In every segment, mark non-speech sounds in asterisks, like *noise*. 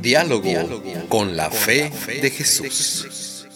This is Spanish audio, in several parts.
Diálogo, con la fe de Jesús.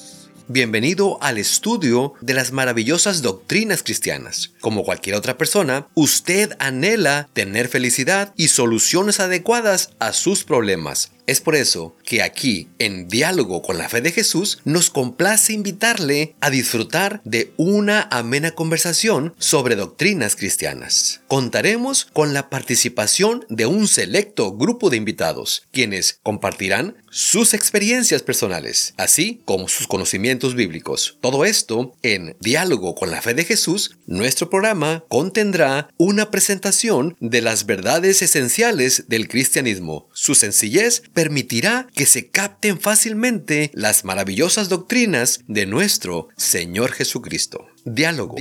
Bienvenido al estudio de las maravillosas doctrinas cristianas. Como cualquier otra persona, usted anhela tener felicidad y soluciones adecuadas a sus problemas. Es por eso que aquí, en Diálogo con la Fe de Jesús, nos complace invitarle a disfrutar de una amena conversación sobre doctrinas cristianas. Contaremos con la participación de un selecto grupo de invitados, quienes compartirán sus experiencias personales, así como sus conocimientos bíblicos. Todo esto en Diálogo con la Fe de Jesús, nuestro programa contendrá una presentación de las verdades esenciales del cristianismo, su sencillez, permitirá que se capten fácilmente las maravillosas doctrinas de nuestro Señor Jesucristo. Diálogo,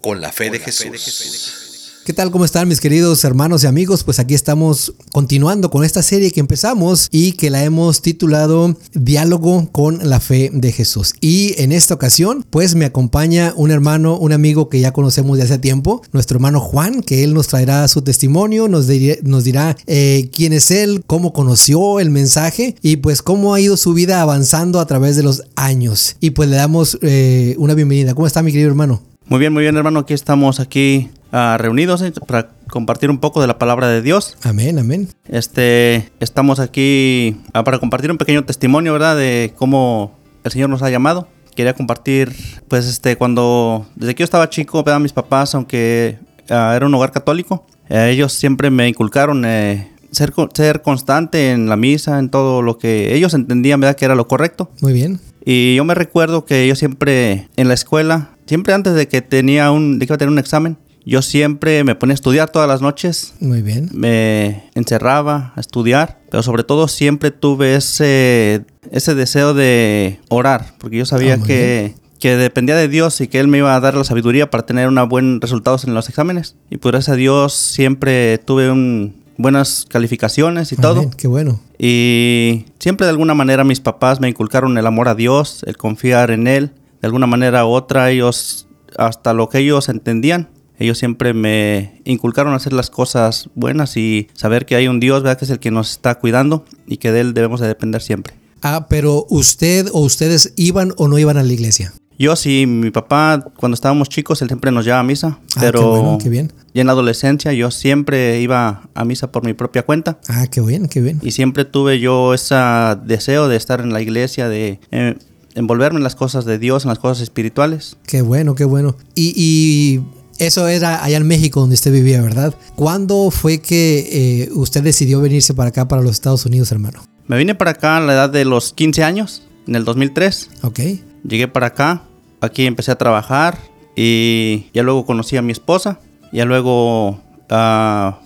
con la fe de Jesús. ¿Qué tal? ¿Cómo están mis queridos hermanos y amigos? Pues aquí estamos continuando con esta serie que empezamos y que la hemos titulado Diálogo con la fe de Jesús. Y en esta ocasión pues me acompaña un hermano, un amigo que ya conocemos de hace tiempo, nuestro hermano Juan, que él nos traerá su testimonio, nos, dirá eh, quién es él, cómo conoció el mensaje y pues cómo ha ido su vida avanzando a través de los años. Y pues le damos eh, una bienvenida. ¿Cómo está mi querido hermano? Muy bien, muy bien hermano, aquí estamos aquí uh, reunidos eh, para compartir un poco de la palabra de Dios. Amén, amén. Este, estamos aquí uh, para compartir un pequeño testimonio, ¿verdad? De cómo el Señor nos ha llamado. Quería compartir, pues, este, cuando, desde que yo estaba chico, ¿verdad? Mis papás, aunque uh, era un hogar católico, eh, ellos siempre me inculcaron eh, ser, ser constante en la misa, en todo lo que ellos entendían, ¿verdad? Que era lo correcto. Muy bien. Y yo me recuerdo que yo siempre en la escuela, siempre antes de que tenía un, de que iba a tener un examen, yo siempre me ponía a estudiar todas las noches. Muy bien. Me encerraba a estudiar, pero sobre todo siempre tuve ese, ese deseo de orar, porque yo sabía Ah, que, que dependía de Dios y que Él me iba a dar la sabiduría para tener unos buenos resultados en los exámenes. Y por gracias a Dios siempre tuve un, buenas calificaciones y todo. Qué bueno. Y siempre de alguna manera mis papás me inculcaron el amor a Dios, el confiar en Él. De alguna manera u otra ellos, hasta lo que ellos entendían, ellos siempre me inculcaron a hacer las cosas buenas y saber que hay un Dios, ¿verdad? Que es el que nos está cuidando y que de Él debemos de depender siempre. Ah, pero usted o ustedes iban o no iban a la iglesia. Yo sí, mi papá cuando estábamos chicos, él siempre nos llevaba a misa, Ah, pero qué bueno, qué bien. ya en la adolescencia yo siempre iba a misa por mi propia cuenta. Ah, qué bien, qué bien. Y siempre tuve yo ese deseo de estar en la iglesia, de eh, envolverme en las cosas de Dios, en las cosas espirituales. Qué bueno, qué bueno. Y, y eso era allá en México donde usted vivía, ¿verdad? ¿Cuándo fue que eh, usted decidió venirse para acá, para los Estados Unidos, hermano? Me vine para acá a la edad de los 15 años, en el 2003. Ok. Llegué para acá, aquí empecé a trabajar y ya luego conocí a mi esposa. Ya luego ah,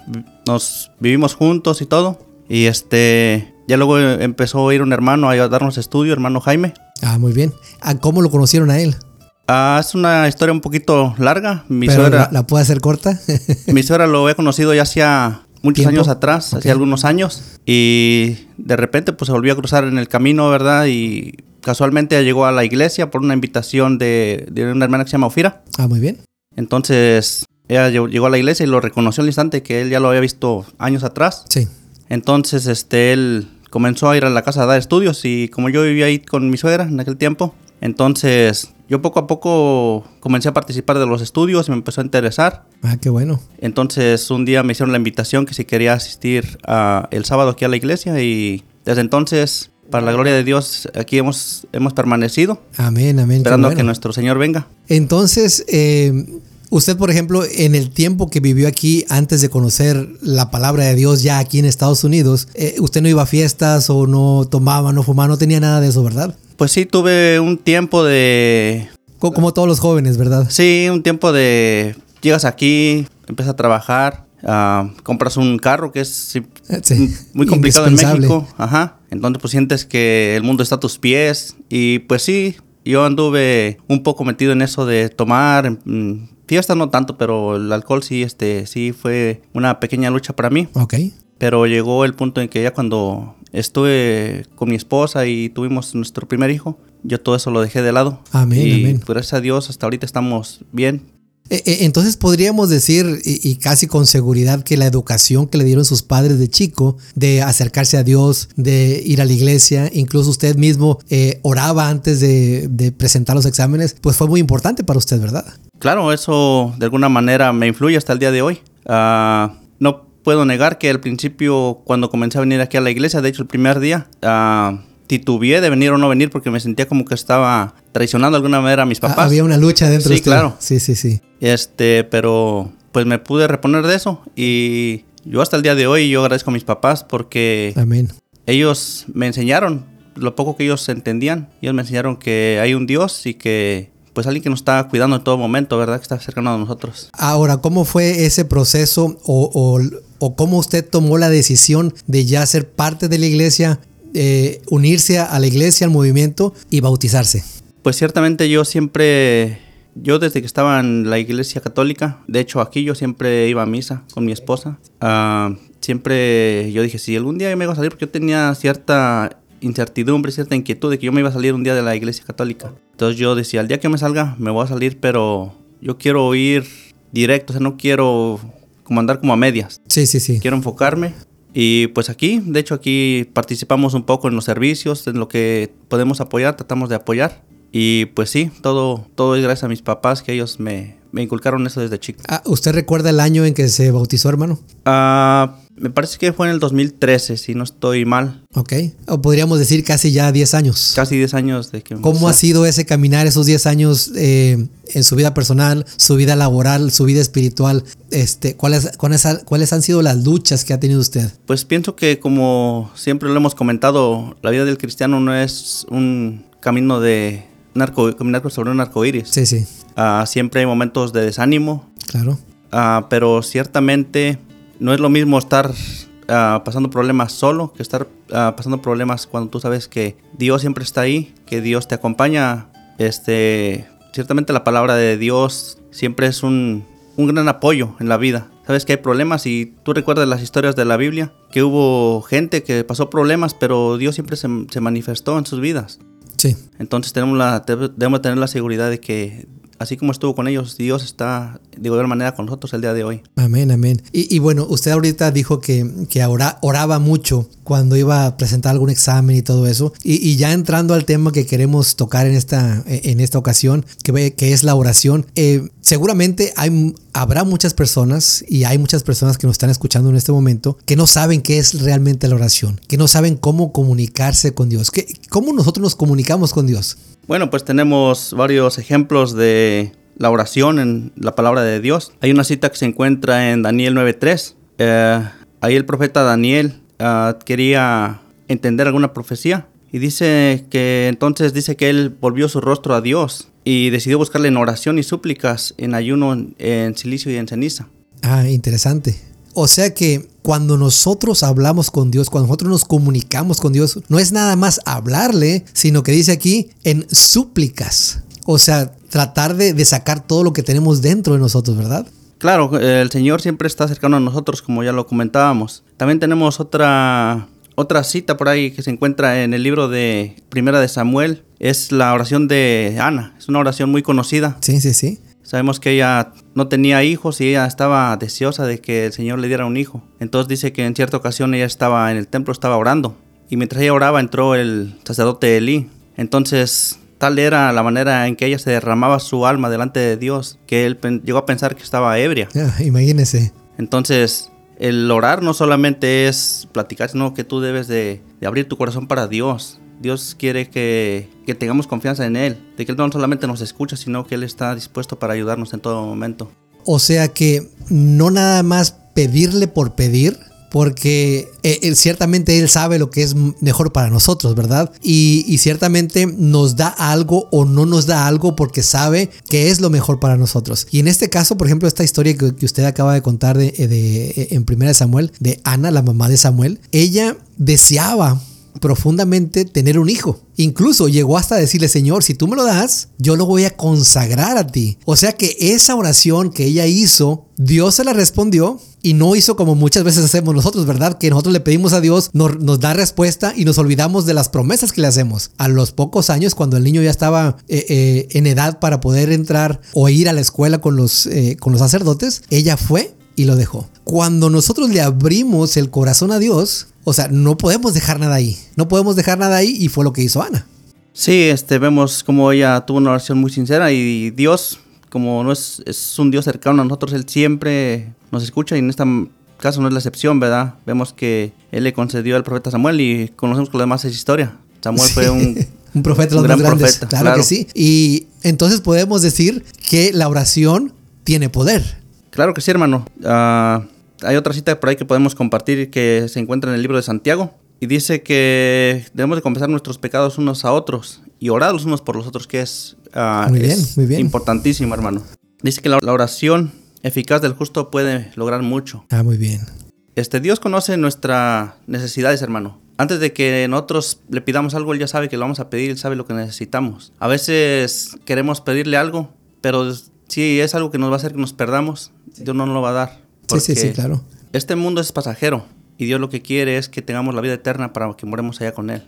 nos vivimos juntos y todo. Y este, ya luego empezó a ir un hermano a darnos estudio, hermano Jaime. Ah, muy bien. Ah, ¿Cómo lo conocieron a él? Ah, es una historia un poquito larga. Mi Pero suegra, la, la puede hacer corta. *laughs* mi suegra lo he conocido ya hacía muchos ¿Tiempo? años atrás, Ok. hacía algunos años. Y de repente pues se volvió a cruzar en el camino, ¿verdad? Y casualmente llegó a la iglesia por una invitación de, de una hermana que se llama Ofira. ah, muy bien. Entonces ella llegó a la iglesia y lo reconoció al instante que él ya lo había visto años atrás. Sí. Entonces este él comenzó a ir a la casa a dar estudios y como yo vivía ahí con mi suegra en aquel tiempo, entonces yo poco a poco comencé a participar de los estudios y me empezó a interesar. Ah, qué bueno. Entonces un día me hicieron la invitación que si quería asistir a el sábado aquí a la iglesia y desde entonces, para la gloria de Dios, aquí hemos, hemos permanecido, Amén, amén. esperando a que nuestro Señor venga. Entonces, eh, usted, por ejemplo, en el tiempo que vivió aquí antes de conocer la palabra de Dios ya aquí en Estados Unidos, eh, usted no iba a fiestas o no tomaba, no fumaba, no tenía nada de eso, ¿verdad? Pues sí, tuve un tiempo de... Co- Como todos los jóvenes, ¿verdad? Sí, un tiempo de... Llegas aquí, empiezas a trabajar, ah, compras un carro que es sí, Sí. *laughs* muy complicado en. México. Ajá. Entonces pues sientes que el mundo está a tus pies y pues sí, yo anduve un poco metido en eso de tomar, mm, fiesta no tanto, pero el alcohol sí, este, sí fue una pequeña lucha para mí. Ok. Pero llegó el punto en que ya cuando estuve con mi esposa y tuvimos nuestro primer hijo, yo todo eso lo dejé de lado. Amén, y amén. gracias a Dios hasta ahorita estamos bien. E, e, entonces podríamos decir, y, casi con seguridad, que la educación que le dieron sus padres de chico, de acercarse a Dios, de ir a la iglesia, incluso usted mismo eh, oraba antes de, presentar los exámenes, pues fue muy importante para usted, ¿verdad? Claro, eso de alguna manera me influye hasta el día de hoy. Ah, no puedo negar que al principio, cuando comencé a venir aquí a la iglesia, de hecho el primer día, uh, titubeé de venir o no venir porque me sentía como que estaba traicionando de alguna manera a mis ah, papás. había una lucha dentro de Sí, claro. Sí, sí, sí. Este, pero pues me pude reponer de eso y yo hasta el día de hoy yo agradezco a mis papás porque Amén. ellos me enseñaron lo poco que ellos entendían. Ellos me enseñaron que hay un Dios y que pues alguien que nos está cuidando en todo momento, ¿verdad? Que está cercano a nosotros. Ahora, ¿cómo fue ese proceso o, o, o cómo usted tomó la decisión de ya ser parte de la iglesia eh, unirse a la iglesia, al movimiento y bautizarse? Pues ciertamente yo siempre, yo desde que estaba en la iglesia católica, de hecho aquí yo siempre iba a misa con mi esposa, uh, siempre yo dije, si algún día me iba a salir, porque yo tenía cierta incertidumbre, cierta inquietud de que yo me iba a salir un día de la iglesia católica. Entonces yo decía, al día que me salga, me voy a salir, pero yo quiero ir directo, o sea, no quiero como andar como a medias. Sí, sí, sí. Quiero enfocarme y pues aquí, de hecho aquí participamos un poco en los servicios, en lo que podemos apoyar, tratamos de apoyar. Y pues sí, todo, todo es gracias a mis papás que ellos me, me inculcaron eso desde chico. Ah, ¿Usted recuerda el año en que se bautizó, hermano? Ah, me parece que fue en el 2013, si no estoy mal. Ok. O podríamos decir casi ya 10 años. Casi 10 años de que... ¿Cómo ha sido ese caminar esos 10 años eh, en su vida personal, su vida laboral, su vida espiritual? Este, ¿cuáles, cuáles, ¿Cuáles han sido las luchas que ha tenido usted? Pues pienso que como siempre lo hemos comentado, la vida del cristiano no es un camino de narco, caminar sobre un arco iris. Sí, sí. Ah, siempre hay momentos de desánimo. Claro. Ah, pero ciertamente no es lo mismo estar ah, pasando problemas solo que estar pasando problemas cuando tú sabes que Dios siempre está ahí, que Dios te acompaña. Este, ciertamente la palabra de Dios siempre es un, un gran apoyo en la vida. Sabes que hay problemas y tú recuerdas las historias de la Biblia, que hubo gente que pasó problemas, pero Dios siempre se, se manifestó en sus vidas. Sí. Entonces tenemos la, debemos tener la seguridad de que así como estuvo con ellos, Dios está de igual manera con nosotros el día de hoy. Amén, amén. Y, bueno, usted ahorita dijo que, que oraba mucho cuando iba a presentar algún examen y todo eso. Y, ya entrando al tema que queremos tocar en esta, en esta ocasión, que, que es la oración, eh, seguramente habrá muchas personas y hay muchas personas que nos están escuchando en este momento que no saben qué es realmente la oración, que no saben cómo comunicarse con Dios, que, cómo nosotros nos comunicamos con Dios. Bueno, pues tenemos varios ejemplos de la oración en la palabra de Dios. Hay una cita que se encuentra en Daniel 9.3. Eh, ahí el profeta Daniel ah, quería entender alguna profecía y dice que entonces dice que él volvió su rostro a Dios y decidió buscarle en oración y súplicas, en ayuno, en silicio y en ceniza. Ah, interesante. O sea que cuando nosotros hablamos con Dios, cuando nosotros nos comunicamos con Dios, no es nada más hablarle, sino que dice aquí en súplicas. O sea, tratar de, sacar todo lo que tenemos dentro de nosotros, ¿verdad? Claro, el Señor siempre está cercano a nosotros, como ya lo comentábamos. También tenemos otra, otra cita por ahí que se encuentra en el libro de Primera de Samuel. Es la oración de Ana. Es una oración muy conocida. Sí, sí, sí. Sabemos que ella no tenía hijos y ella estaba deseosa de que el Señor le diera un hijo. Entonces dice que en cierta ocasión ella estaba en el templo, estaba orando. Y mientras ella oraba entró el sacerdote Elí. Entonces tal era la manera en que ella se derramaba su alma delante de Dios que él llegó a pensar que estaba ebria. imagínese. Entonces el orar no solamente es platicar, sino que tú debes de, abrir tu corazón para Dios Dios quiere que, tengamos confianza en Él, de que Él no solamente nos escucha, sino que Él está dispuesto para ayudarnos en todo momento. O sea que no nada más pedirle por pedir, porque eh, ciertamente Él sabe lo que es mejor para nosotros, ¿verdad? Y, ciertamente nos da algo o no nos da algo porque sabe que es lo mejor para nosotros. Y en este caso, por ejemplo, esta historia que, usted acaba de contar de, de, en Primera de Samuel, de Ana, la mamá de Samuel, ella deseaba profundamente tener un hijo. Incluso llegó hasta decirle, Señor, si tú me lo das, yo lo voy a consagrar a ti. O sea que esa oración que ella hizo, Dios se la respondió y no hizo como muchas veces hacemos nosotros, ¿verdad? Que nosotros le pedimos a Dios, nos, da respuesta y nos olvidamos de las promesas que le hacemos. A los pocos años, cuando el niño ya estaba eh, eh, en edad para poder entrar o ir a la escuela con los, eh, con los sacerdotes, ella fue y lo dejó. Cuando nosotros le abrimos el corazón a Dios, o sea, no podemos dejar nada ahí. No podemos dejar nada ahí y fue lo que hizo Ana. Sí, este, vemos como ella tuvo una oración muy sincera y Dios, como no es, es un Dios cercano a nosotros, Él siempre nos escucha y en este caso no es la excepción, ¿verdad? Vemos que Él le concedió al profeta Samuel y conocemos que lo demás es historia. Samuel fue un, *laughs* un profeta de los más grandes. claro, que sí. Y entonces podemos decir que la oración tiene poder. Claro que sí, hermano. Uh, hay otra cita por ahí que podemos compartir que se encuentra en el libro de Santiago. Y dice que debemos de confesar nuestros pecados unos a otros y orar los unos por los otros, que es, uh, muy bien, muy bien. importantísimo, hermano. Dice que la, oración eficaz del justo puede lograr mucho. Ah, muy bien. Este, Dios conoce nuestras necesidades, hermano. Antes de que nosotros le pidamos algo, Él ya sabe que lo vamos a pedir, Él sabe lo que necesitamos. A veces queremos pedirle algo, pero si es algo que nos va a hacer que nos perdamos, Dios no nos lo va a dar. Sí, sí, sí, claro. Este mundo es pasajero y Dios lo que quiere es que tengamos la vida eterna para que moremos allá con Él.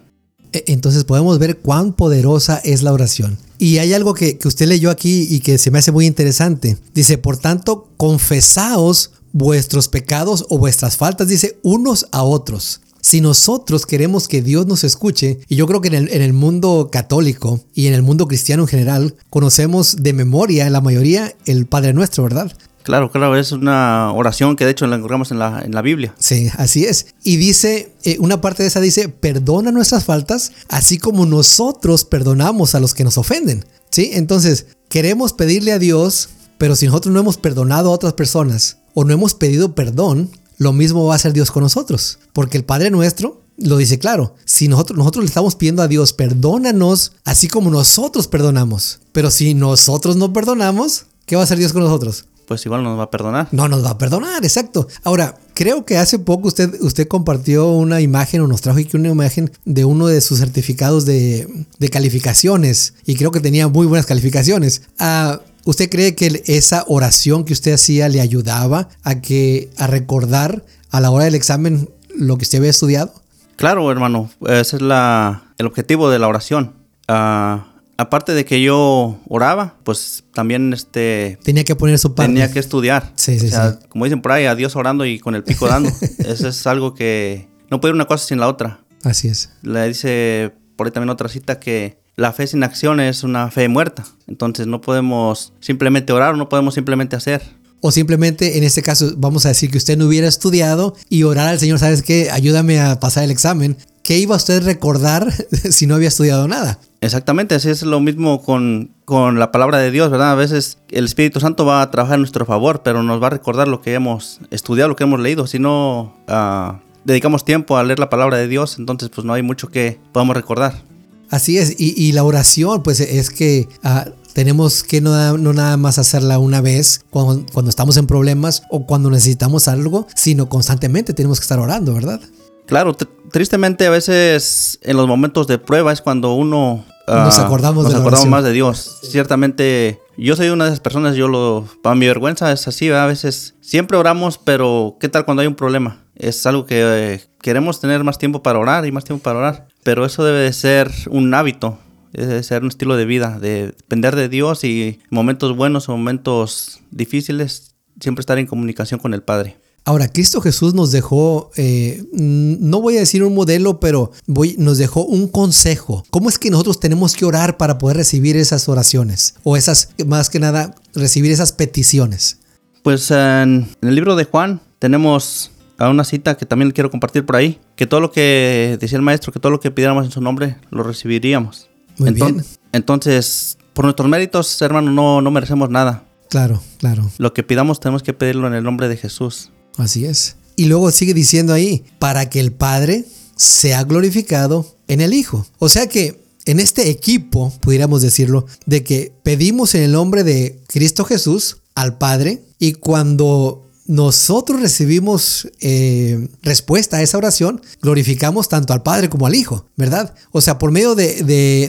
E, entonces podemos ver cuán poderosa es la oración. Y hay algo que, que usted leyó aquí y que se me hace muy interesante. Dice, por tanto, confesaos vuestros pecados o vuestras faltas, dice, unos a otros. Si nosotros queremos que Dios nos escuche, y yo creo que en el, en el, mundo católico y en el mundo cristiano en general, conocemos de memoria, la mayoría, el Padre Nuestro, ¿verdad? Claro, claro, es una oración que de hecho la encontramos en la, en la Biblia. Sí, así es. Y dice, eh, una parte de esa dice, perdona nuestras faltas, así como nosotros perdonamos a los que nos ofenden. ¿Sí? Entonces, queremos pedirle a Dios, pero si nosotros no hemos perdonado a otras personas o no hemos pedido perdón, lo mismo va a hacer Dios con nosotros. Porque el Padre nuestro lo dice claro, si nosotros, nosotros le estamos pidiendo a Dios, perdónanos, así como nosotros perdonamos. Pero si nosotros no perdonamos, ¿qué va a hacer Dios con nosotros? Pues igual nos va a perdonar. No nos va a perdonar, exacto. Ahora, creo que hace poco usted, usted compartió una imagen o nos trajo aquí una imagen de uno de sus certificados de, calificaciones y creo que tenía muy buenas calificaciones. Ah, ¿Usted cree que esa oración que usted hacía le ayudaba a que a recordar a la hora del examen lo que usted había estudiado? Claro, hermano. Ese es la, el objetivo de la oración. Ah, aparte de que yo oraba, pues también este tenía que poner su parte. Tenía que estudiar. Sí, sí, o sea, como dicen por ahí, a Dios orando y con el pico *laughs* dando. Eso es algo que no puede ir una cosa sin la otra. Así es. Le dice por ahí también otra cita que la fe sin acción es una fe muerta. Entonces no podemos simplemente orar no podemos simplemente hacer. O simplemente en este caso vamos a decir que usted no hubiera estudiado y orar al Señor, ¿sabes qué? Ayúdame a pasar el examen. ¿Qué iba usted a recordar *laughs* si no había estudiado nada? Exactamente, así es lo mismo con, con, la palabra de Dios, ¿verdad? A veces el Espíritu Santo va a trabajar a nuestro favor, pero nos va a recordar lo que hemos estudiado, lo que hemos leído. Si no uh, dedicamos tiempo a leer la palabra de Dios, entonces pues no hay mucho que podamos recordar. Así es, y, y la oración pues es que uh, tenemos que no, no, nada más hacerla una vez cuando, cuando estamos en problemas o cuando necesitamos algo, sino constantemente tenemos que estar orando, ¿verdad? Claro, tristemente a veces en los momentos de prueba es cuando uno nos ah, acordamos, nos acordamos más de Dios. Ciertamente, yo soy una de esas personas, yo lo, para mi vergüenza es así, a veces siempre oramos, pero ¿qué tal cuando hay un problema? Es algo que eh, queremos tener más tiempo para orar y más tiempo para orar, pero eso debe de ser un hábito, debe ser un estilo de vida, de depender de Dios y momentos buenos o momentos difíciles, siempre estar en comunicación con el Padre. Ahora, Cristo Jesús nos dejó, eh, no voy a decir un modelo, pero voy, nos dejó un consejo. ¿Cómo es que nosotros tenemos que orar para poder recibir esas oraciones? O esas, más que nada, recibir esas peticiones. Pues en, el libro de Juan tenemos a una cita que también quiero compartir por ahí, que todo lo que decía el maestro, que todo lo que pidiéramos en su nombre, lo recibiríamos. Muy bien. Entonces, por nuestros méritos, hermano, no, no merecemos nada. Claro, claro. Lo que pidamos tenemos que pedirlo en el nombre de Jesús. Así es. Y luego sigue diciendo ahí, para que el Padre sea glorificado en el Hijo. O sea que en este equipo, pudiéramos decirlo, de que pedimos en el nombre de Cristo Jesús al Padre y cuando nosotros recibimos eh, respuesta a esa oración, glorificamos tanto al Padre como al Hijo, ¿verdad? O sea, por medio de,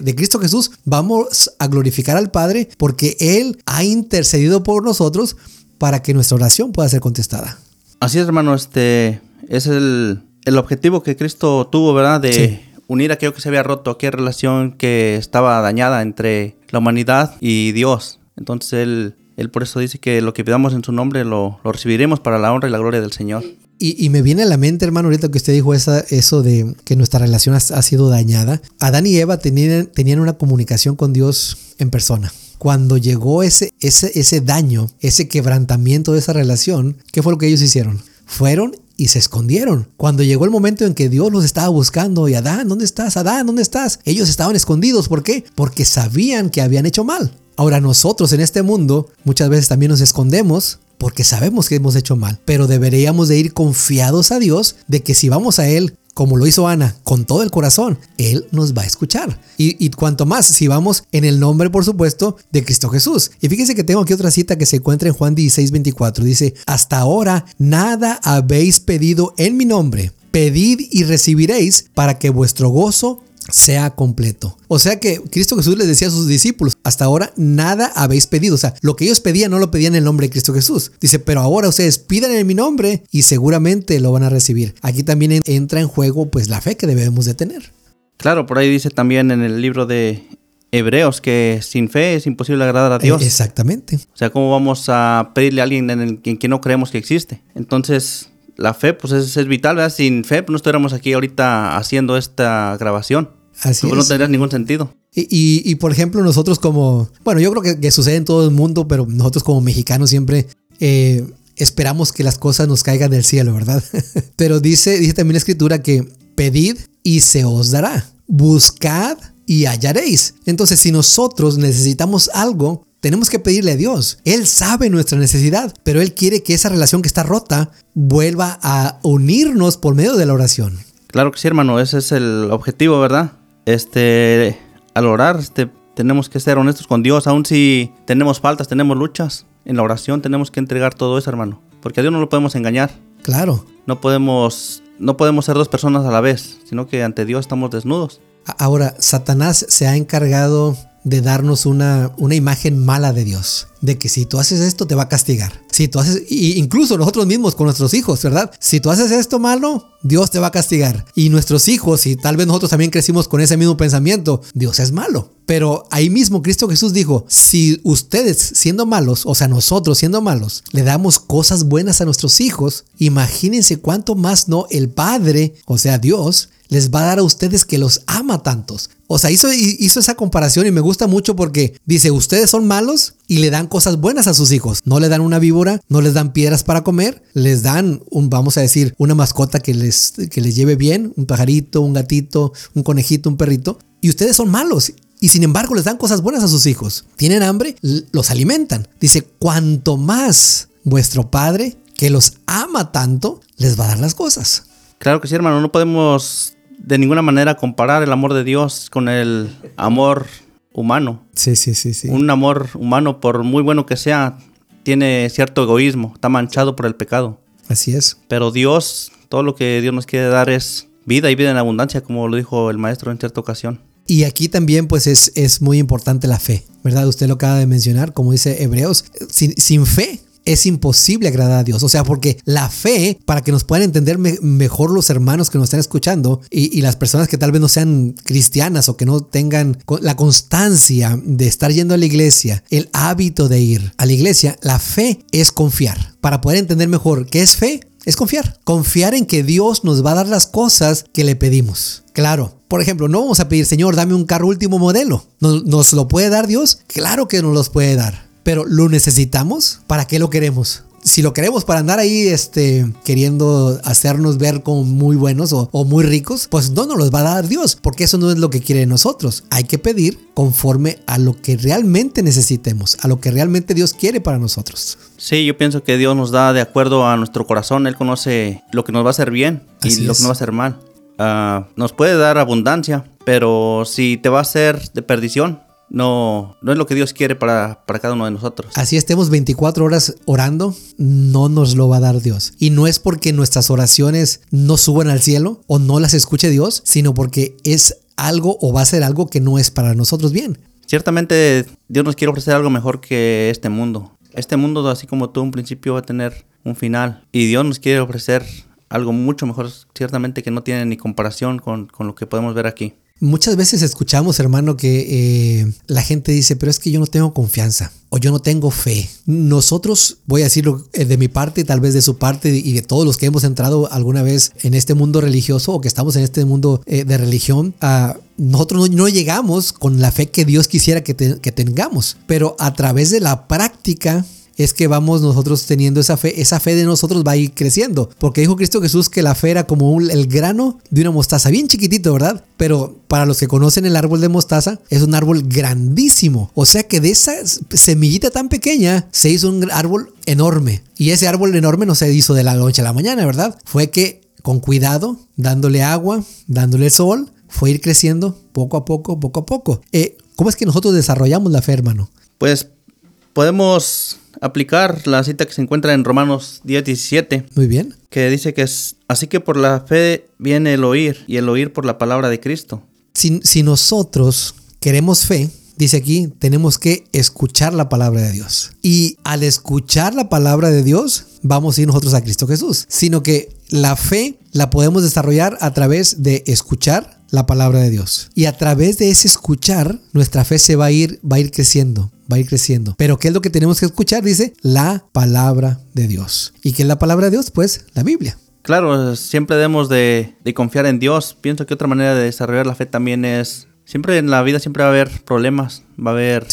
de, Cristo Jesús vamos a glorificar al Padre porque Él ha intercedido por nosotros para que nuestra oración pueda ser contestada. Así es, hermano, este es el, el objetivo que Cristo tuvo, ¿verdad? De unir aquello que se había roto, aquella relación que estaba dañada entre la humanidad y Dios. Entonces Él él por eso dice que lo que pidamos en su nombre lo, recibiremos para la honra y la gloria del Señor. Y, me viene a la mente, hermano, ahorita que usted dijo eso de que nuestra relación ha, sido dañada. Adán y Eva tenían, tenían una comunicación con Dios en persona. Cuando llegó ese, ese, ese daño, ese quebrantamiento de esa relación, ¿qué fue lo que ellos hicieron? Fueron y se escondieron. Cuando llegó el momento en que Dios los estaba buscando y Adán, ¿dónde estás? Adán, ¿dónde estás? Ellos estaban escondidos. ¿Por qué? Porque sabían que habían hecho mal. Ahora nosotros en este mundo muchas veces también nos escondemos porque sabemos que hemos hecho mal, pero deberíamos de ir confiados a Dios de que si vamos a Él, como lo hizo Ana, con todo el corazón, Él nos va a escuchar. Y, cuanto más, si vamos en el nombre, por supuesto, de Cristo Jesús. Y fíjense que tengo aquí otra cita que se encuentra en Juan 16, 24. Dice, hasta ahora nada habéis pedido en mi nombre. Pedid y recibiréis para que vuestro gozo sea completo. O sea que Cristo Jesús les decía a sus discípulos, hasta ahora nada habéis pedido. O sea, lo que ellos pedían no lo pedían en el nombre de Cristo Jesús. Dice, pero ahora ustedes pidan en mi nombre y seguramente lo van a recibir. Aquí también entra en juego pues la fe que debemos de tener. Claro, por ahí dice también en el libro de Hebreos que sin fe es imposible agradar a Dios. Exactamente. O sea, ¿cómo vamos a pedirle a alguien en, el, en quien no creemos que existe? Entonces, la fe pues es, es vital, ¿verdad? Sin fe pues, no estuviéramos aquí ahorita haciendo esta grabación. Así no tendría ningún sentido. Y, por ejemplo, nosotros como, bueno, yo creo que, sucede en todo el mundo, pero nosotros como mexicanos siempre eh, esperamos que las cosas nos caigan del cielo, ¿verdad? *laughs* pero dice, dice también la escritura que pedid y se os dará. Buscad y hallaréis. Entonces, si nosotros necesitamos algo, tenemos que pedirle a Dios. Él sabe nuestra necesidad, pero Él quiere que esa relación que está rota vuelva a unirnos por medio de la oración. Claro que sí, hermano, ese es el objetivo, ¿verdad? Este, al orar, este, tenemos que ser honestos con Dios, aun si tenemos faltas, tenemos luchas. En la oración tenemos que entregar todo eso, hermano, porque a Dios no lo podemos engañar. Claro. No podemos, no podemos ser dos personas a la vez, sino que ante Dios estamos desnudos. Ahora, Satanás se ha encargado de darnos una, una imagen mala de Dios. De que si tú haces esto te va a castigar. Si tú haces, incluso nosotros mismos con nuestros hijos, ¿verdad? Si tú haces esto malo, Dios te va a castigar. Y nuestros hijos, y tal vez nosotros también crecimos con ese mismo pensamiento, Dios es malo. Pero ahí mismo Cristo Jesús dijo, si ustedes siendo malos, o sea, nosotros siendo malos, le damos cosas buenas a nuestros hijos, imagínense cuánto más no el Padre, o sea, Dios, les va a dar a ustedes que los ama tantos. O sea, hizo, esa comparación y me gusta mucho porque dice, ustedes son malos y le dan cosas buenas a sus hijos. No le dan una víbora, no les dan piedras para comer, les dan, un, vamos a decir, una mascota que les, que les lleve bien, un pajarito, un gatito, un conejito, un perrito. Y ustedes son malos y sin embargo les dan cosas buenas a sus hijos. Tienen hambre, los alimentan. Dice, cuanto más vuestro Padre, que los ama tanto, les va a dar las cosas. Claro que sí, hermano, no podemos de ninguna manera comparar el amor de Dios con el amor humano. Sí, sí, sí, sí. Un amor humano, por muy bueno que sea, tiene cierto egoísmo, está manchado por el pecado. Así es. Pero Dios, todo lo que Dios nos quiere dar es vida y vida en abundancia, como lo dijo el maestro en cierta ocasión. Y aquí también pues es, es muy importante la fe, ¿verdad? Usted lo acaba de mencionar, como dice Hebreos, sin, sin fe es imposible agradar a Dios. O sea, porque la fe, para que nos puedan entender mejor los hermanos que nos están escuchando y, las personas que tal vez no sean cristianas o que no tengan la constancia de estar yendo a la iglesia, el hábito de ir a la iglesia, la fe es confiar. Para poder entender mejor qué es fe, es confiar. Confiar en que Dios nos va a dar las cosas que le pedimos. Claro, por ejemplo, no vamos a pedir, Señor, dame un carro último modelo. ¿Nos, ¿Nos, lo puede dar Dios? Claro que nos los puede dar pero ¿lo necesitamos? ¿Para qué lo queremos? Si lo queremos para andar ahí este, queriendo hacernos ver como muy buenos o, muy ricos, pues no nos los va a dar Dios, porque eso no es lo que quiere de nosotros. Hay que pedir conforme a lo que realmente necesitemos, a lo que realmente Dios quiere para nosotros. Sí, yo pienso que Dios nos da de acuerdo a nuestro corazón. Él conoce lo que nos va a hacer bien y lo que nos va a hacer mal. Ah, nos puede dar abundancia, pero si te va a hacer de perdición, no, no es lo que Dios quiere para, para cada uno de nosotros. Así estemos 24 horas orando, no nos lo va a dar Dios. Y no es porque nuestras oraciones no suban al cielo o no las escuche Dios, sino porque es algo o va a ser algo que no es para nosotros bien. Ciertamente Dios nos quiere ofrecer algo mejor que este mundo. Este mundo, así como tú, un principio va a tener un final. Y Dios nos quiere ofrecer algo mucho mejor, ciertamente que no tiene ni comparación con, con lo que podemos ver aquí. Muchas veces escuchamos, hermano, que eh, la gente dice, pero es que yo no tengo confianza o yo no tengo fe. Nosotros, voy a decirlo eh, de mi parte, tal vez de su parte y de todos los que hemos entrado alguna vez en este mundo religioso o que estamos en este mundo eh, de religión, nosotros no, llegamos con la fe que Dios quisiera que tengamos, pero a través de la práctica es que vamos nosotros teniendo esa fe, esa fe de nosotros va a ir creciendo. Porque dijo Cristo Jesús que la fe era como el grano de una mostaza, bien chiquitito, ¿verdad? Pero para los que conocen el árbol de mostaza, es un árbol grandísimo. O sea que de esa semillita tan pequeña se hizo un árbol enorme. Y ese árbol enorme no se hizo de la noche a la mañana, ¿verdad? Fue que con cuidado, dándole agua, dándole sol, fue ir creciendo poco a poco, poco a poco. Eh, ¿Cómo es que nosotros desarrollamos la fe, hermano? Pues podemos aplicar la cita que se encuentra en Romanos 10, 17. Muy bien. Que dice que es, así que por la fe viene el oír y el oír por la palabra de Cristo. Si, si nosotros queremos fe, dice aquí, tenemos que escuchar la palabra de Dios. Y al escuchar la palabra de Dios, vamos a ir nosotros a Cristo Jesús. Sino que la fe la podemos desarrollar a través de escuchar la palabra de Dios. Y a través de ese escuchar, nuestra fe se va a ir, va a ir creciendo, va a ir creciendo. Pero ¿qué es lo que tenemos que escuchar? Dice la palabra de Dios. ¿Y qué es la palabra de Dios? Pues la Biblia. Claro, siempre debemos de, confiar en Dios. Pienso que otra manera de desarrollar la fe también es, siempre en la vida siempre va a haber problemas, va a haber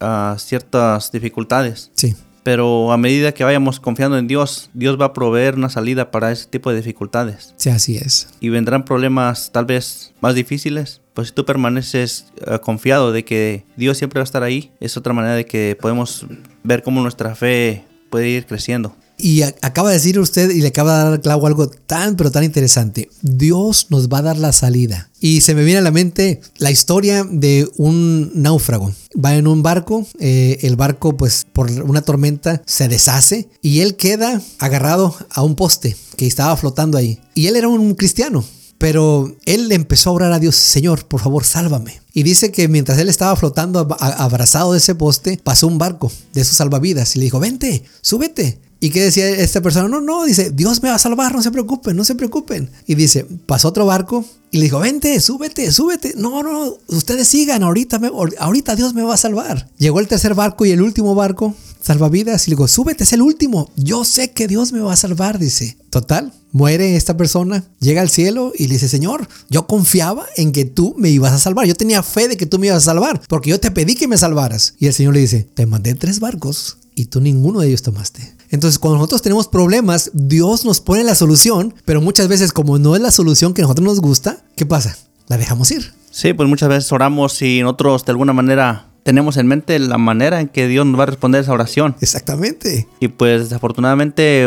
ah, ciertas dificultades. Sí. Pero a medida que vayamos confiando en Dios, Dios va a proveer una salida para ese tipo de dificultades. Sí, así es. Y vendrán problemas tal vez más difíciles, pues si tú permaneces eh, confiado de que Dios siempre va a estar ahí, es otra manera de que podemos ver cómo nuestra fe puede ir creciendo. Y acaba de decir usted y le acaba de dar clavo algo tan pero tan interesante. Dios nos va a dar la salida. Y se me viene a la mente la historia de un náufrago. Va en un barco, eh, el barco pues por una tormenta se deshace y él queda agarrado a un poste que estaba flotando ahí. Y él era un cristiano, pero él empezó a orar a Dios, Señor, por favor, sálvame. Y dice que mientras él estaba flotando abrazado de ese poste, pasó un barco de sus salvavidas y le dijo, vente, súbete. ¿Y qué decía esta persona? No, no, dice, Dios me va a salvar, no se preocupen, no se preocupen. Y dice, pasó otro barco y le dijo, vente, súbete, súbete. No, no, ustedes sigan, ahorita, ahorita Dios me va a salvar. Llegó el tercer barco y el último barco, salvavidas, y le dijo, súbete, es el último. Yo sé que Dios me va a salvar, dice. Total, muere esta persona, llega al cielo y le dice, Señor, yo confiaba en que tú me ibas a salvar. Yo tenía fe de que tú me ibas a salvar, porque yo te pedí que me salvaras. Y el Señor le dice, te mandé tres barcos y tú ninguno de ellos tomaste. Entonces, cuando nosotros tenemos problemas, Dios nos pone la solución, pero muchas veces como no es la solución que a nosotros nos gusta, ¿qué pasa? La dejamos ir. Sí, pues muchas veces oramos y nosotros de alguna manera tenemos en mente la manera en que Dios nos va a responder esa oración. Exactamente. Y pues desafortunadamente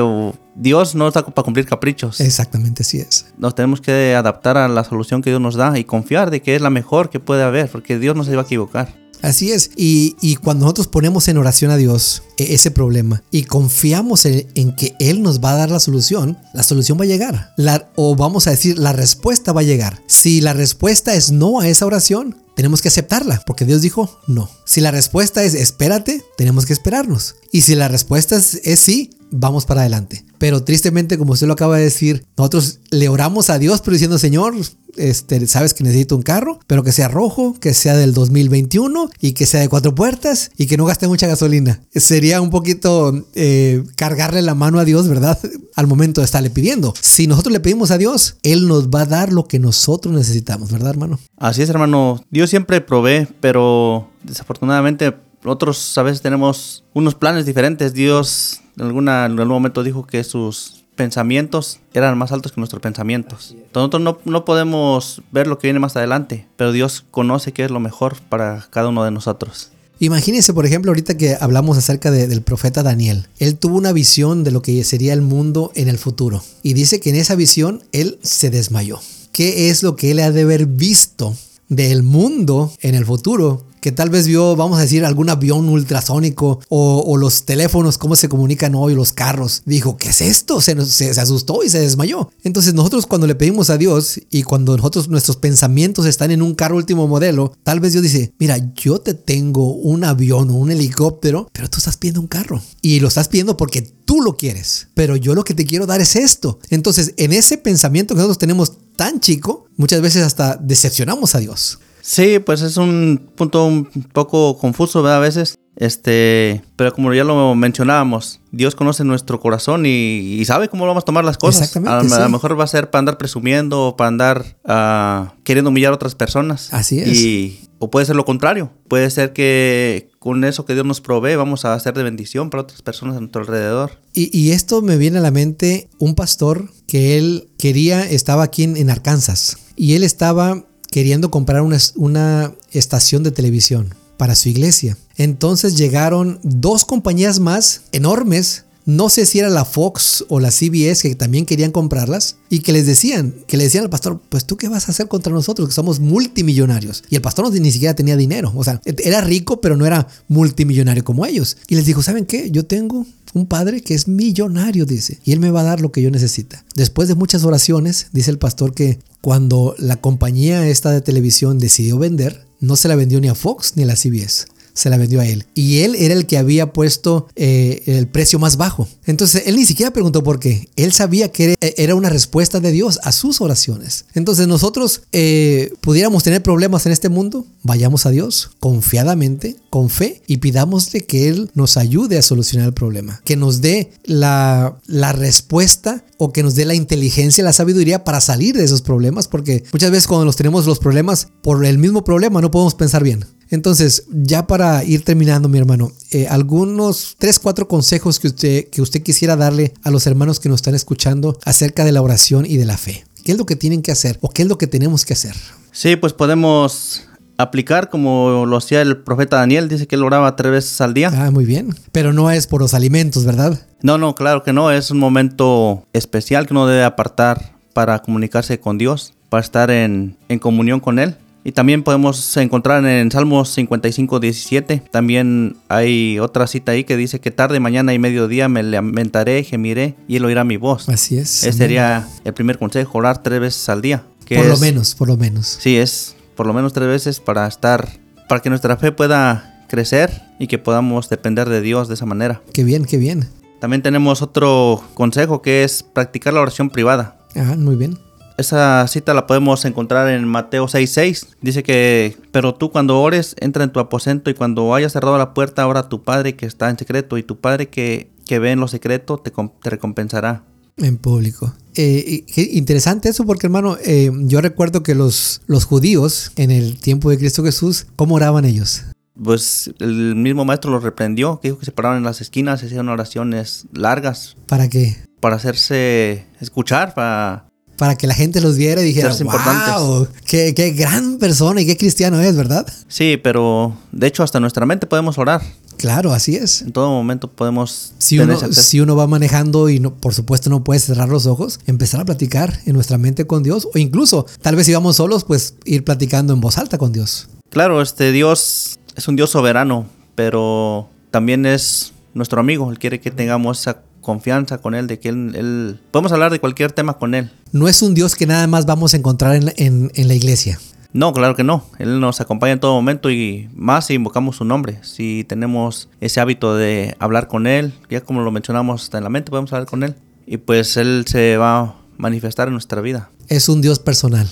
Dios no está para cumplir caprichos. Exactamente, así es. Nos tenemos que adaptar a la solución que Dios nos da y confiar de que es la mejor que puede haber, porque Dios no se va a equivocar. Así es. Y, cuando nosotros ponemos en oración a Dios e, ese problema y confiamos en, que Él nos va a dar la solución, la solución va a llegar. o vamos a decir, la respuesta va a llegar. Si la respuesta es no a esa oración, tenemos que aceptarla, porque Dios dijo no. Si la respuesta es espérate, tenemos que esperarnos. Y si la respuesta es, es sí, vamos para adelante. Pero tristemente, como usted lo acaba de decir, nosotros le oramos a Dios, pero diciendo, Señor, este, sabes que necesito un carro, pero que sea rojo, que sea del 2021 y que sea de cuatro puertas y que no gaste mucha gasolina. Sería un poquito eh, cargarle la mano a Dios, ¿verdad? *laughs* Al momento de estarle pidiendo. Si nosotros le pedimos a Dios, Él nos va a dar lo que nosotros necesitamos, ¿verdad, hermano? Así es, hermano. Dios siempre provee, pero desafortunadamente nosotros a veces tenemos unos planes diferentes. Dios en, alguna, en algún momento dijo que sus pensamientos eran más altos que nuestros pensamientos. Nosotros no, no, podemos ver lo que viene más adelante, pero Dios conoce qué es lo mejor para cada uno de nosotros. Imagínense, por ejemplo, ahorita que hablamos acerca del profeta Daniel. Él tuvo una visión de lo que sería el mundo en el futuro. Y dice que en esa visión él se desmayó. ¿Qué es lo que él ha de haber visto del mundo en el futuro que tal vez vio, vamos a decir, algún avión ultrasónico o, los teléfonos, cómo se comunican hoy, los carros. Dijo, ¿qué es esto? Se, se, se, asustó y se desmayó. Entonces nosotros cuando le pedimos a Dios y cuando nosotros nuestros pensamientos están en un carro último modelo, tal vez Dios dice, mira, yo te tengo un avión o un helicóptero, pero tú estás pidiendo un carro. Y lo estás pidiendo porque tú lo quieres. Pero yo lo que te quiero dar es esto. Entonces, en ese pensamiento que nosotros tenemos tan chico, muchas veces hasta decepcionamos a Dios. Sí, pues es un punto un poco confuso, ¿verdad? A veces. Este, pero como ya lo mencionábamos, Dios conoce nuestro corazón y, y sabe cómo vamos a tomar las cosas. Exactamente, a, sí. a lo mejor va a ser para andar presumiendo o para andar ah, queriendo humillar a otras personas. Así es. Y, o puede ser lo contrario. Puede ser que con eso que Dios nos provee vamos a hacer de bendición para otras personas a nuestro alrededor. Y, y esto me viene a la mente un pastor que él quería, estaba aquí en, en Arkansas y él estaba queriendo comprar una, estación de televisión para su iglesia. Entonces llegaron dos compañías más enormes. No sé si era la Fox o la CBS que también querían comprarlas y que les decían, que le decían al pastor, pues tú qué vas a hacer contra nosotros que somos multimillonarios. Y el pastor no, ni siquiera tenía dinero, o sea, era rico pero no era multimillonario como ellos. Y les dijo, ¿saben qué? Yo tengo un padre que es millonario, dice, y él me va a dar lo que yo necesita. Después de muchas oraciones, dice el pastor que cuando la compañía esta de televisión decidió vender, no se la vendió ni a Fox ni a la CBS se la vendió a él. Y él era el que había puesto eh, el precio más bajo. Entonces él ni siquiera preguntó por qué. Él sabía que era una respuesta de Dios a sus oraciones. Entonces nosotros eh, pudiéramos tener problemas en este mundo, vayamos a Dios confiadamente, con fe y pidámosle que Él nos ayude a solucionar el problema. Que nos dé la, la respuesta o que nos dé la inteligencia, la sabiduría para salir de esos problemas. Porque muchas veces cuando nos tenemos los problemas por el mismo problema no podemos pensar bien. Entonces, ya para ir terminando, mi hermano, eh, algunos tres, cuatro consejos que usted, que usted quisiera darle a los hermanos que nos están escuchando acerca de la oración y de la fe. ¿Qué es lo que tienen que hacer o qué es lo que tenemos que hacer? Sí, pues podemos aplicar como lo hacía el profeta Daniel, dice que él oraba tres veces al día. Ah, muy bien. Pero no es por los alimentos, ¿verdad? No, no, claro que no, es un momento especial que uno debe apartar para comunicarse con Dios, para estar en, en comunión con Él. Y también podemos encontrar en Salmos 55, 17. También hay otra cita ahí que dice que tarde, mañana y mediodía me lamentaré, gemiré y él oirá mi voz. Así es. Ese sería el primer consejo, orar tres veces al día. por es, lo menos, por lo menos. Sí, es por lo menos tres veces para estar, para que nuestra fe pueda crecer y que podamos depender de Dios de esa manera. Qué bien, qué bien. También tenemos otro consejo que es practicar la oración privada. Ah, muy bien. Esa cita la podemos encontrar en Mateo 6:6. Dice que, pero tú cuando ores, entra en tu aposento y cuando hayas cerrado la puerta, ora a tu Padre que está en secreto y tu Padre que, que ve en lo secreto te, te recompensará. En público. Eh, interesante eso porque hermano, eh, yo recuerdo que los, los judíos en el tiempo de Cristo Jesús, ¿cómo oraban ellos? Pues el mismo maestro los reprendió, que dijo que se paraban en las esquinas y hacían oraciones largas. ¿Para qué? Para hacerse escuchar, para para que la gente los viera y dijera, wow, qué, qué, gran persona y qué cristiano es, ¿verdad? Sí, pero de hecho hasta nuestra mente podemos orar. Claro, así es. En todo momento podemos... Si uno, si uno va manejando y no, por supuesto no puede cerrar los ojos, empezar a platicar en nuestra mente con Dios o incluso tal vez si vamos solos, pues ir platicando en voz alta con Dios. Claro, este Dios es un Dios soberano, pero también es nuestro amigo. Él quiere que tengamos esa confianza con él, de que él, él, podemos hablar de cualquier tema con él. No es un Dios que nada más vamos a encontrar en, en, en, la iglesia. No, claro que no. Él nos acompaña en todo momento y más si invocamos su nombre. Si tenemos ese hábito de hablar con él, ya como lo mencionamos hasta en la mente, podemos hablar con él. Y pues él se va a manifestar en nuestra vida. Es un Dios personal.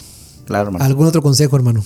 Claro, hermano. ¿Algún otro consejo, hermano?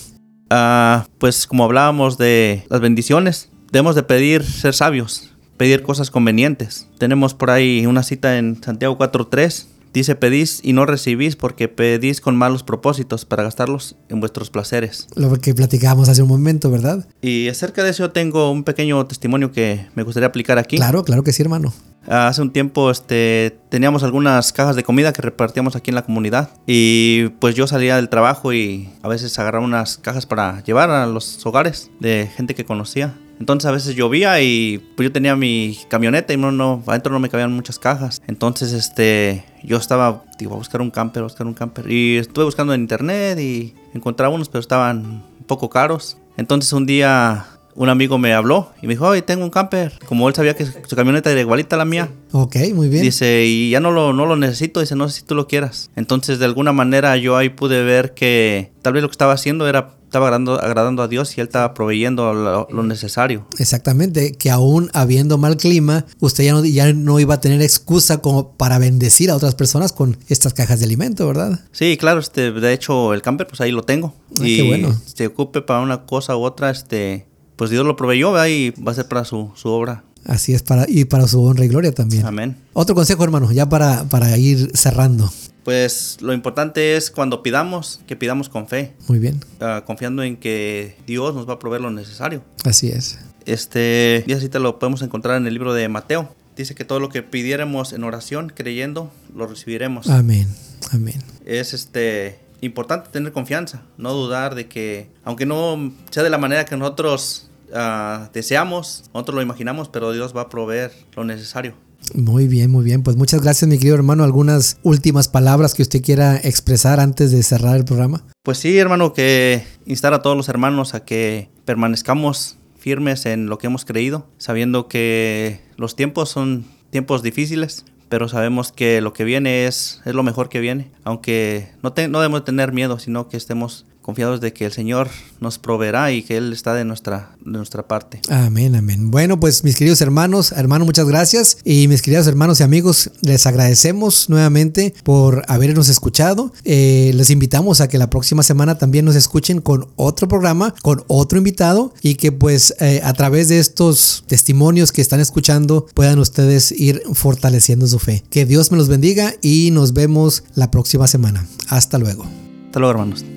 Uh, pues como hablábamos de las bendiciones, debemos de pedir ser sabios, pedir cosas convenientes. Tenemos por ahí una cita en Santiago 4.3. Dice, pedís y no recibís porque pedís con malos propósitos para gastarlos en vuestros placeres. Lo que platicábamos hace un momento, ¿verdad? Y acerca de eso tengo un pequeño testimonio que me gustaría aplicar aquí. Claro, claro que sí, hermano. Hace un tiempo este, teníamos algunas cajas de comida que repartíamos aquí en la comunidad y pues yo salía del trabajo y a veces agarraba unas cajas para llevar a los hogares de gente que conocía. Entonces a veces llovía y pues yo tenía mi camioneta y no, adentro no me cabían muchas cajas. Entonces este, yo estaba, digo, a buscar un camper, a buscar un camper. Y estuve buscando en internet y encontraba unos, pero estaban un poco caros. Entonces un día un amigo me habló y me dijo, oye, tengo un camper. Como él sabía que su camioneta era igualita a la mía. Ok, muy bien. Dice, y ya no lo, no lo necesito. Dice, no sé si tú lo quieras. Entonces, de alguna manera, yo ahí pude ver que tal vez lo que estaba haciendo era estaba agradando, agradando, a Dios y él estaba proveyendo lo, lo, necesario. Exactamente, que aún habiendo mal clima, usted ya no, ya no iba a tener excusa como para bendecir a otras personas con estas cajas de alimento, ¿verdad? Sí, claro, este, de hecho el camper pues ahí lo tengo. Ah, y qué bueno. se ocupe para una cosa u otra, este, pues Dios lo proveyó ¿verdad? y va a ser para su, su obra. Así es, para, y para su honra y gloria también. Amén. Otro consejo, hermano, ya para, para ir cerrando. Pues lo importante es cuando pidamos, que pidamos con fe. Muy bien. Uh, confiando en que Dios nos va a proveer lo necesario. Así es. Este, y así te lo podemos encontrar en el libro de Mateo. Dice que todo lo que pidiéramos en oración, creyendo, lo recibiremos. Amén. Amén. Es este importante tener confianza, no dudar de que, aunque no sea de la manera que nosotros uh, deseamos, nosotros lo imaginamos, pero Dios va a proveer lo necesario. Muy bien, muy bien. Pues muchas gracias, mi querido hermano. ¿Algunas últimas palabras que usted quiera expresar antes de cerrar el programa? Pues sí, hermano, que instar a todos los hermanos a que permanezcamos firmes en lo que hemos creído, sabiendo que los tiempos son tiempos difíciles, pero sabemos que lo que viene es, es lo mejor que viene, aunque no, te, no debemos tener miedo, sino que estemos confiados de que el Señor nos proveerá y que Él está de nuestra, de nuestra parte. Amén, amén. Bueno, pues mis queridos hermanos, hermano, muchas gracias. Y mis queridos hermanos y amigos, les agradecemos nuevamente por habernos escuchado. Eh, les invitamos a que la próxima semana también nos escuchen con otro programa, con otro invitado y que pues eh, a través de estos testimonios que están escuchando puedan ustedes ir fortaleciendo su fe. Que Dios me los bendiga y nos vemos la próxima semana. Hasta luego. Hasta luego, hermanos.